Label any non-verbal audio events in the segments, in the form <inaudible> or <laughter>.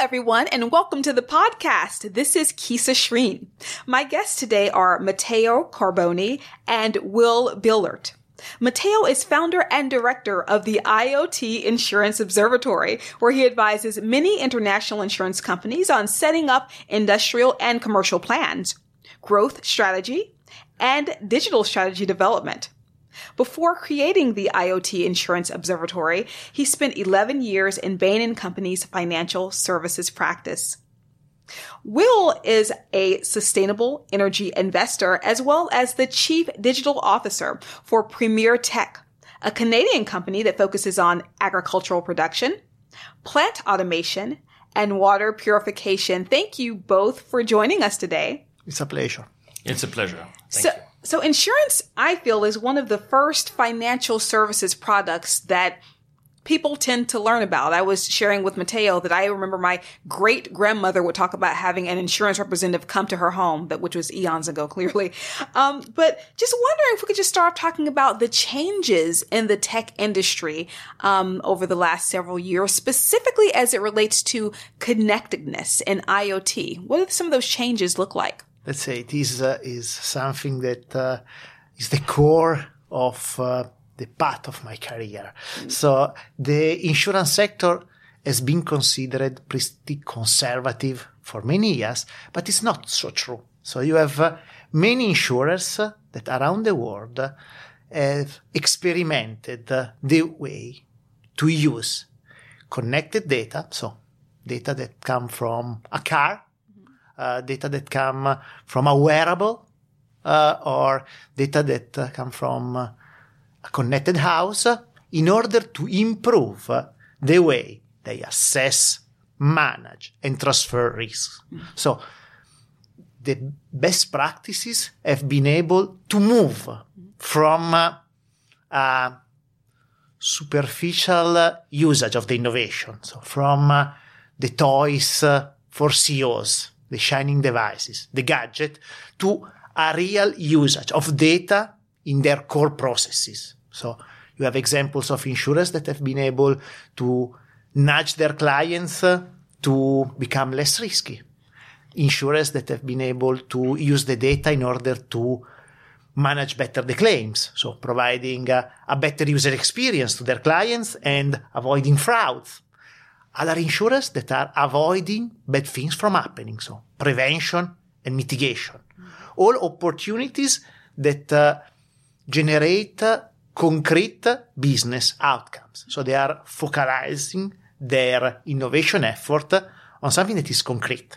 everyone, and welcome to the podcast. This is Kisa Shreen. My guests today are Matteo Carbone and Will Billert. Matteo is founder and director of the IoT Insurance Observatory, where he advises many international insurance companies on setting up industrial and commercial plans, growth strategy, and digital strategy development. Before creating the IoT Insurance Observatory, he spent 11 years in Bain & Company's financial services practice. Will is a sustainable energy investor as well as the chief digital officer for Premier Tech, a Canadian company that focuses on agricultural production, plant automation, and water purification. Thank you both for joining us today. It's a pleasure. It's a pleasure. Thank so, you. So insurance, I feel, is one of the first financial services products that people tend to learn about. I was sharing with Matteo that I remember my great grandmother would talk about having an insurance representative come to her home, that which was eons ago, <laughs> clearly. Um, but just wondering if we could just start talking about the changes in the tech industry um, over the last several years, specifically as it relates to connectedness and IoT. What do some of those changes look like? Let's say this uh, is something that uh, is the core of uh, the path of my career. So the insurance sector has been considered pretty conservative for many years, but it's not so true. So you have uh, many insurers that around the world have experimented the way to use connected data, so data that come from a car data that come from a wearable uh, or data that uh, come from a connected house in order to improve the way they assess, manage, and transfer risks. Mm. So the best practices have been able to move from uh, superficial usage of the innovation, so from uh, the toys uh, for CEOs the shining devices, the gadget, to a real usage of data in their core processes. So you have examples of insurers that have been able to nudge their clients uh, to become less risky. Insurers that have been able to use the data in order to manage better the claims. So providing a, a better user experience to their clients and avoiding frauds other insurers that are avoiding bad things from happening. So prevention and mitigation. All opportunities that uh, generate uh, concrete business outcomes. So they are focalizing their innovation effort on something that is concrete.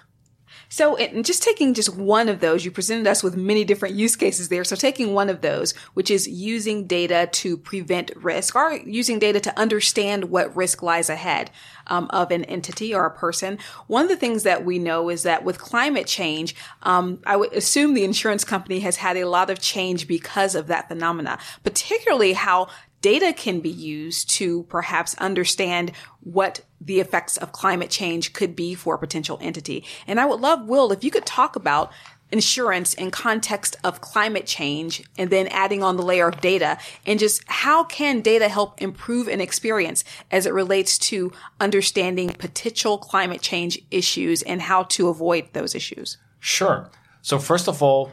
So, just taking just one of those, you presented us with many different use cases there. So, taking one of those, which is using data to prevent risk or using data to understand what risk lies ahead um, of an entity or a person. One of the things that we know is that with climate change, um, I would assume the insurance company has had a lot of change because of that phenomena, particularly how data can be used to perhaps understand what the effects of climate change could be for a potential entity. And I would love, Will, if you could talk about insurance in context of climate change and then adding on the layer of data and just how can data help improve an experience as it relates to understanding potential climate change issues and how to avoid those issues? Sure. So first of all,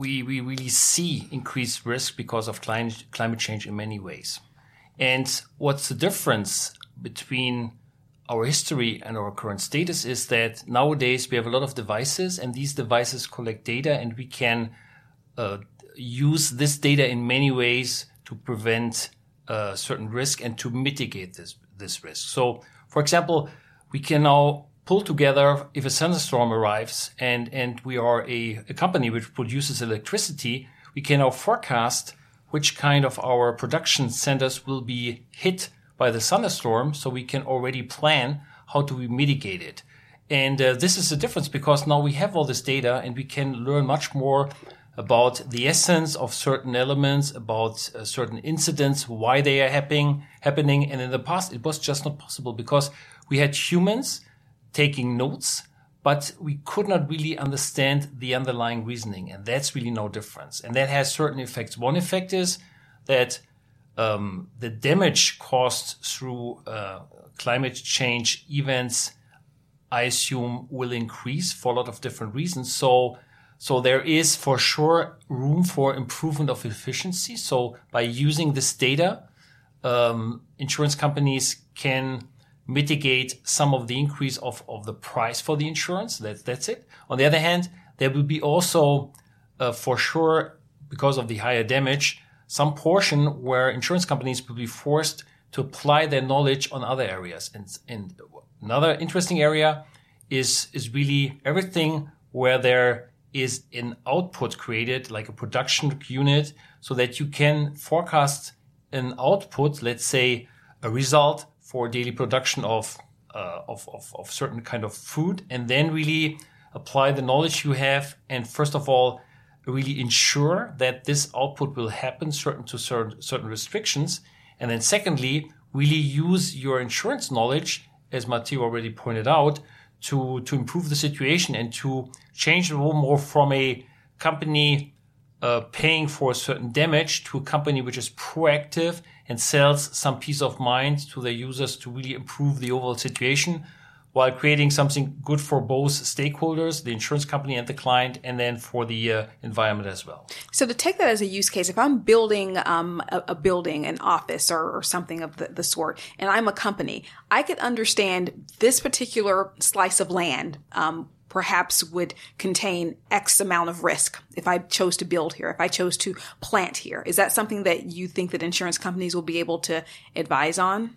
we, we really see increased risk because of climate, climate change in many ways. And what's the difference between our history and our current status is that nowadays we have a lot of devices and these devices collect data and we can uh, use this data in many ways to prevent uh, certain risk and to mitigate this, this risk. So, for example, we can now pull together if a thunderstorm arrives and, and we are a, a company which produces electricity, we can now forecast which kind of our production centers will be hit by the thunderstorm so we can already plan how to mitigate it. And uh, this is the difference because now we have all this data and we can learn much more about the essence of certain elements, about uh, certain incidents, why they are happening, happening. And in the past, it was just not possible because we had humans taking notes, but we could not really understand the underlying reasoning. And that's really no difference. And that has certain effects. One effect is that um, the damage caused through uh, climate change events I assume will increase for a lot of different reasons. So, so there is for sure room for improvement of efficiency. So by using this data, um, insurance companies can mitigate some of the increase of, of the price for the insurance. That's, that's it. On the other hand, there will be also, uh, for sure, because of the higher damage, some portion where insurance companies will be forced to apply their knowledge on other areas. And, and another interesting area is, is really everything where there is an output created, like a production unit, so that you can forecast an output, let's say a result for daily production of, uh, of, of, of certain kind of food, and then really apply the knowledge you have. And first of all, really ensure that this output will happen certain to certain, certain restrictions. And then secondly, really use your insurance knowledge, as Matteo already pointed out, to, to improve the situation and to change the role more from a company uh, paying for a certain damage to a company which is proactive and sells some peace of mind to their users to really improve the overall situation while creating something good for both stakeholders, the insurance company and the client, and then for the uh, environment as well. So to take that as a use case, if I'm building um, a, a, building, an office, or, or something of the, the, sort, and I'm a company, I could understand this particular slice of land. Um, perhaps would contain X amount of risk if I chose to build here, if I chose to plant here. Is that something that you think that insurance companies will be able to advise on?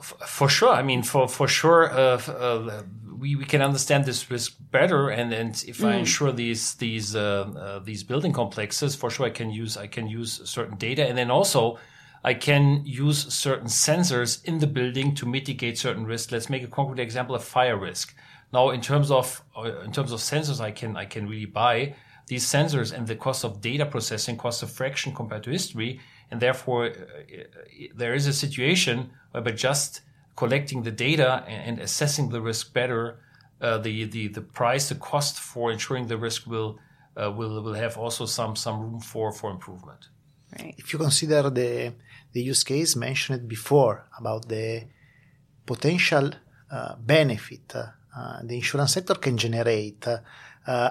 for sure. I mean, for for sure, uh, uh, we we can understand this risk better. And and if mm. I insure these these uh, uh, these building complexes, for sure, I can use I can use certain data, and then also. I can use certain sensors in the building to mitigate certain risks. Let's make a concrete example of fire risk. Now, in terms of uh, in terms of sensors, I can I can really buy these sensors and the cost of data processing costs a fraction compared to history and therefore uh, there is a situation where by just collecting the data and assessing the risk better, uh, the, the, the price, the cost for ensuring the risk will, uh, will, will have also some, some room for, for improvement. Right. If you consider the, the use case mentioned before about the potential uh, benefit uh, the insurance sector can generate uh,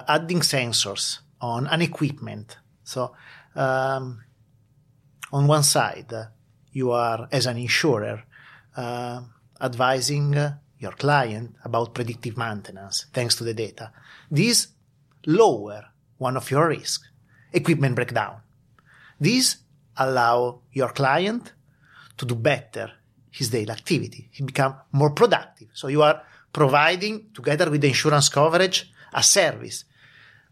adding sensors on an equipment. So um, on one side, you are, as an insurer, uh, advising your client about predictive maintenance thanks to the data. This lower one of your risks, equipment breakdown. This allow your client to do better his daily activity. He become more productive. So you are providing together with the insurance coverage a service.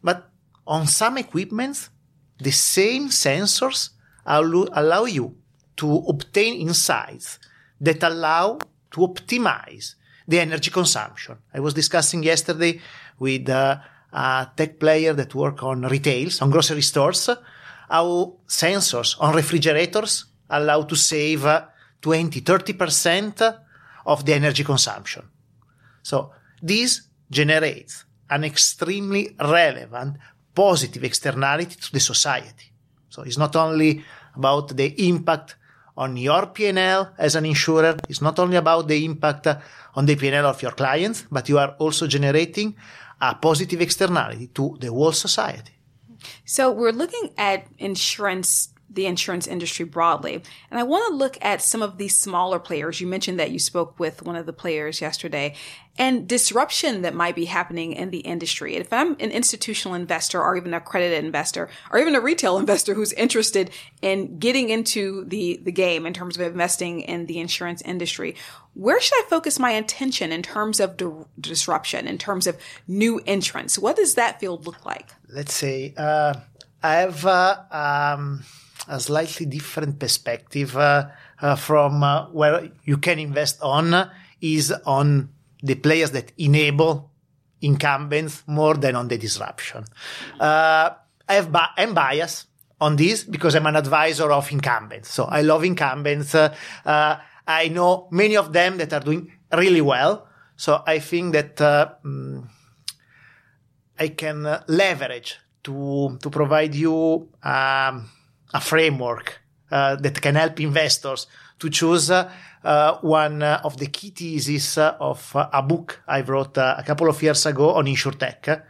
But on some equipments, the same sensors allow you to obtain insights that allow to optimize the energy consumption. I was discussing yesterday with uh, a tech player that work on retails, on grocery stores, how sensors on refrigerators allow to save uh, 20, 30% of the energy consumption. So this generates an extremely relevant positive externality to the society. So it's not only about the impact on your P&L as an insurer. It's not only about the impact on the P&L of your clients, but you are also generating a positive externality to the whole society. So we're looking at insurance the insurance industry broadly. And I want to look at some of these smaller players. You mentioned that you spoke with one of the players yesterday and disruption that might be happening in the industry. If I'm an institutional investor or even a accredited investor or even a retail <laughs> investor who's interested in getting into the, the game in terms of investing in the insurance industry, where should I focus my attention in terms of di- disruption, in terms of new entrants? What does that field look like? Let's see. uh, I have, uh, um, a slightly different perspective uh, uh, from uh, where you can invest on is on the players that enable incumbents more than on the disruption. Uh, I have bi- I'm biased on this because I'm an advisor of incumbents. So I love incumbents. Uh, uh, I know many of them that are doing really well. So I think that mm, I can leverage to to provide you um, a framework uh, that can help investors to choose uh, uh, one uh, of the key theses of uh, a book I wrote uh, a couple of years ago on insurtech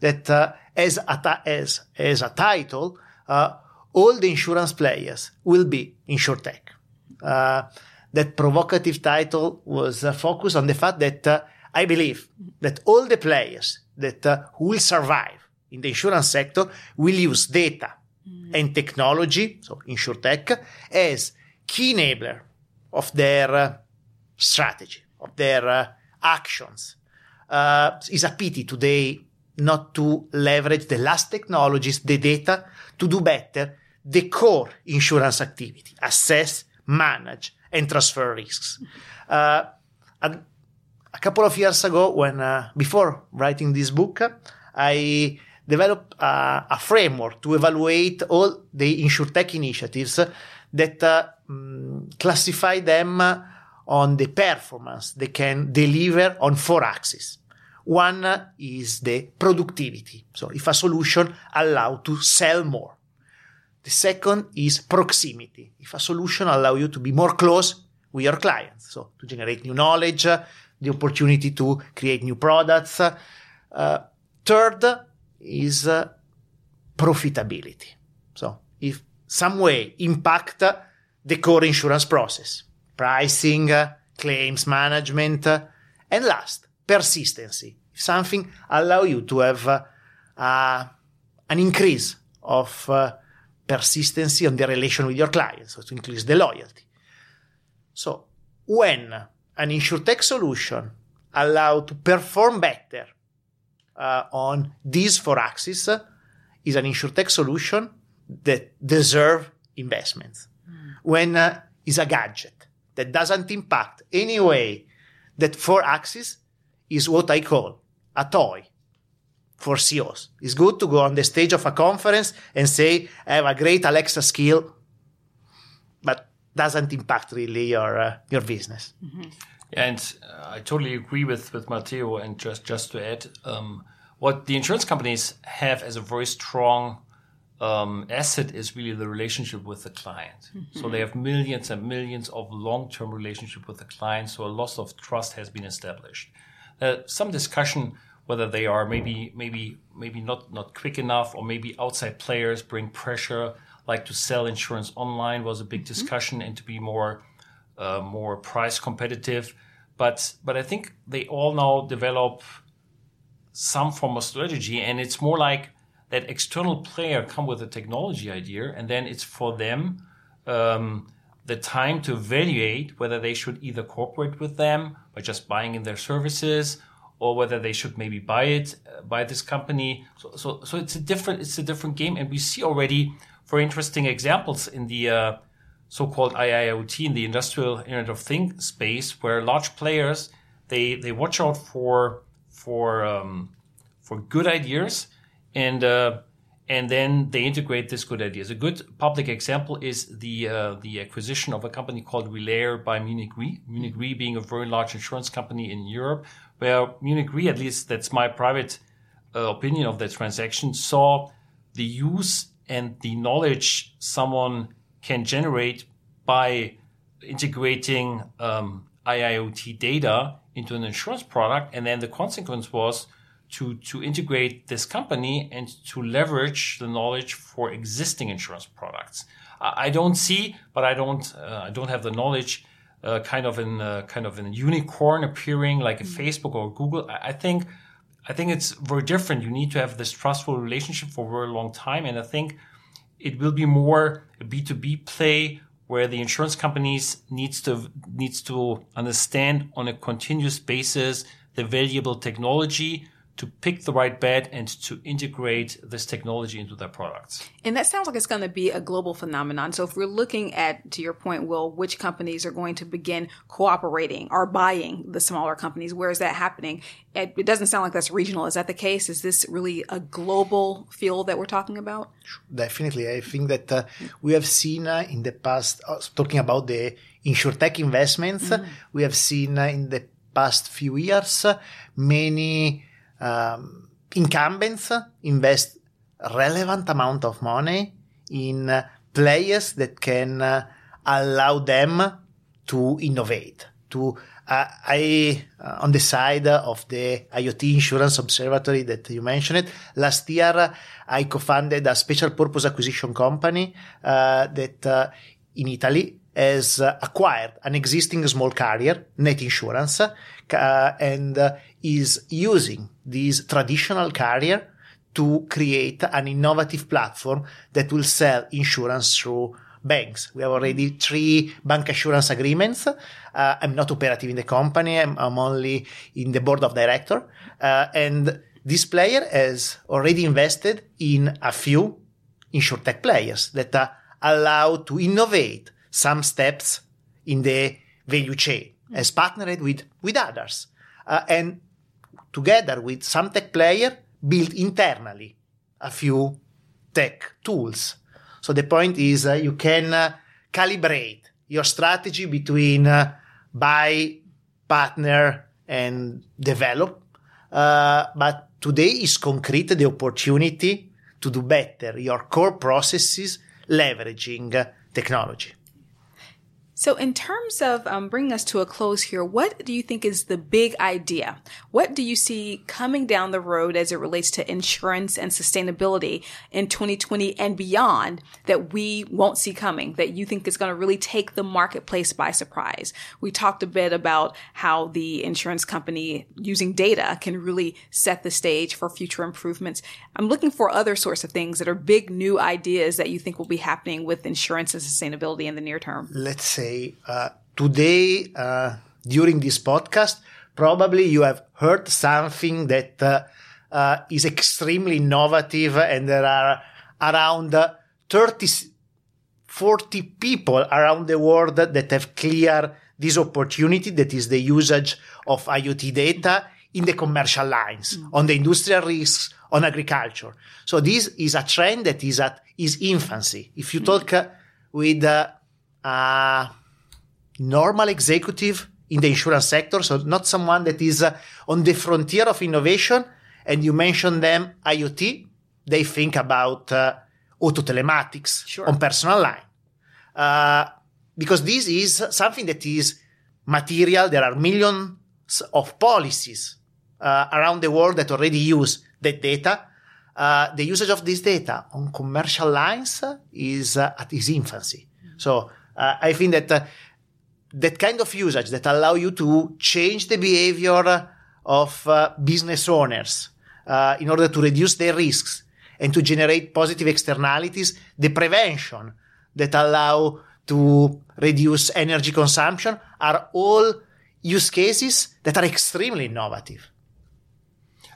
that uh, as, a ta- as, as a title, all the insurance players will be insurtech. that provocative title was focused on the fact that I believe that all the players that who will survive in the insurance sector will use data. And technology, so insurtech, as key enabler of their uh, strategy, of their uh, actions. Uh, it's a pity today not to leverage the last technologies, the data, to do better the core insurance activity, assess, manage, and transfer risks. Uh, a, a, couple of years ago, when uh, before writing this book, I developed a framework to evaluate all the insurtech initiatives that uh, um, classify them on the performance they can deliver on four axes. One is the productivity. So if a solution allow to sell more. The second is proximity. If a solution allow you to be more close with your clients. So to generate new knowledge, the opportunity to create new products. Uh, third is uh, profitability. So if some way impact the core insurance process, pricing, claims management, and last, persistency. If something allow you to have uh, an increase of uh, persistency on the relation with your clients, so to increase the loyalty. So when an insurtech solution allow to perform better uh, on these four axes is an insurtech solution that deserve investments. Mm. When uh, is a gadget that doesn't impact any way that four axis is what I call a toy for CEOs. It's good to go on the stage of a conference and say, I have a great Alexa skill, but doesn't impact really your, uh, your business. Mm-hmm. And uh, I totally agree with, with Matteo. And just, just to add, um, what the insurance companies have as a very strong um, asset is really the relationship with the client. Mm-hmm. So they have millions and millions of long-term relationship with the client. So a loss of trust has been established. Uh, some discussion whether they are maybe maybe maybe not not quick enough or maybe outside players bring pressure like to sell insurance online was a big mm-hmm. discussion and to be more uh, more price competitive. But but I think they all now develop some form of strategy, and it's more like that external player come with a technology idea, and then it's for them um, the time to evaluate whether they should either cooperate with them by just buying in their services, or whether they should maybe buy it, uh, this company. So, so, so it's a different, it's a different game, and we see already very interesting examples in the uh, so-called IIoT in the industrial Internet of Things space, where large players they they watch out for for um, for good ideas and uh, and then they integrate this good ideas. A good public example is the uh, the acquisition of a company called Relayr by Munich Re. Munich Re being a very large insurance company in Europe, where Munich Re, at least that's my private uh, opinion of the transaction, saw the use and the knowledge someone can generate by integrating um, IIoT data into an insurance product, and then the consequence was to to integrate this company and to leverage the knowledge for existing insurance products. I don't see, but I don't uh, I don't have the knowledge. Uh, kind of in uh, kind of in unicorn appearing like a mm-hmm. Facebook or Google. I, I, think I think it's very different. You need to have this trustful relationship for a very long time, and I think it will be more a B two B play where the insurance companies needs to needs to understand on a continuous basis the valuable technology to pick the right bet and to integrate this technology into their products. And that sounds like it's going to be a global phenomenon. So if we're looking at, to your point, Will, which companies are going to begin cooperating or buying the smaller companies, where is that happening? It, it doesn't sound like that's regional. Is that the case? Is this really a global field that we're talking about? Definitely. I think that uh, we have seen uh, in the past, uh, talking about the insurtech investments, mm-hmm. we have seen uh, in the past few years uh, many um, incumbents invest relevant amount of money in uh, players that can uh, allow them to innovate. To uh, I uh, on the side of the IoT Insurance Observatory that you mentioned last year, I co-founded a special purpose acquisition company uh, that uh, in Italy has uh, acquired an existing small carrier, Net Insurance, uh, and is using this traditional carrier to create an innovative platform that will sell insurance through banks. We have already three bancassurance agreements. Uh, I'm not operative in the company. I'm, I'm only in the board of director. Uh, and this player has already invested in a few insurtech players that are allowed to innovate some steps in the value chain as partnered with, with others. Uh, and together with some tech player build internally a few tech tools so the point is uh, you can uh, calibrate your strategy between uh, buy, partner, and develop. Uh, but today is concrete the opportunity to do better your core processes leveraging uh, technology. So, in terms of um, bringing us to a close here, what do you think is the big idea? What do you see coming down the road as it relates to insurance and sustainability in 2020 and beyond that we won't see coming, that you think is going to really take the marketplace by surprise? We talked a bit about how the insurance company using data can really set the stage for future improvements. I'm looking for other sorts of things that are big new ideas that you think will be happening with insurance and sustainability in the near term. Let's say say uh, today uh, during this podcast, probably you have heard something that uh, uh is extremely innovative and there are around 30, 40 people around the world that have clear this opportunity that is the usage of IoT data in the commercial lines, mm. on the industrial risks, on agriculture. So this is a trend that is at its infancy. If you talk uh, with uh, a normal executive in the insurance sector, so not someone that is uh, on the frontier of innovation, and you mention them IoT, they think about uh, auto telematics sure. on personal line. Uh, because this is something that is material. There are millions of policies uh, around the world that already use that data. Uh, the usage of this data on commercial lines is uh, at its infancy. So uh, I think that that kind of usage that allow you to change the behavior of uh, business owners uh, in order to reduce their risks and to generate positive externalities, the prevention that allow to reduce energy consumption are all use cases that are extremely innovative.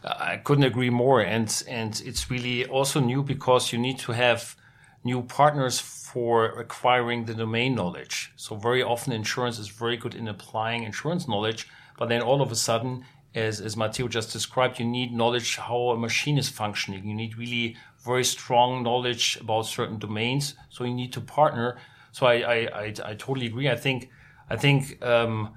I couldn't agree more, and and it's really also new because you need to have new partners for acquiring the domain knowledge. So very often insurance is very good in applying insurance knowledge, but then all of a sudden, as, as Matteo just described, you need knowledge how a machine is functioning. You need really very strong knowledge about certain domains. So you need to partner. So I, I, I, I totally agree. I think, I think, um,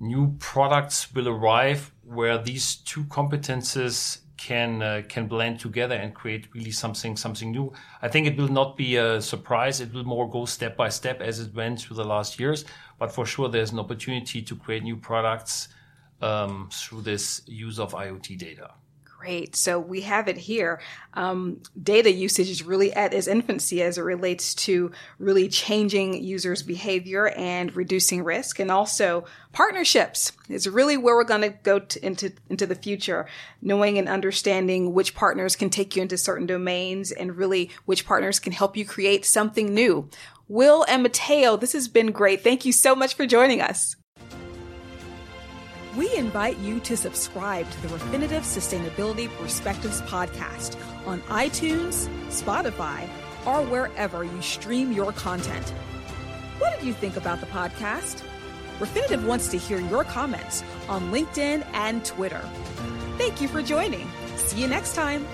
new products will arrive where these two competences can uh, can blend together and create really something something new. I think it will not be a surprise. It will more go step by step as it went through the last years. But for sure, there's an opportunity to create new products um, through this use of IoT data. Great. So we have it here. Um, data usage is really at its infancy as it relates to really changing users' behavior and reducing risk, and also partnerships is really where we're going to go into into the future. Knowing and understanding which partners can take you into certain domains, and really which partners can help you create something new. Will and Matteo, this has been great. Thank you so much for joining us. We invite you to subscribe to the Refinitiv Sustainability Perspectives podcast on iTunes, Spotify, or wherever you stream your content. What did you think about the podcast? Refinitiv wants to hear your comments on LinkedIn and Twitter. Thank you for joining. See you next time.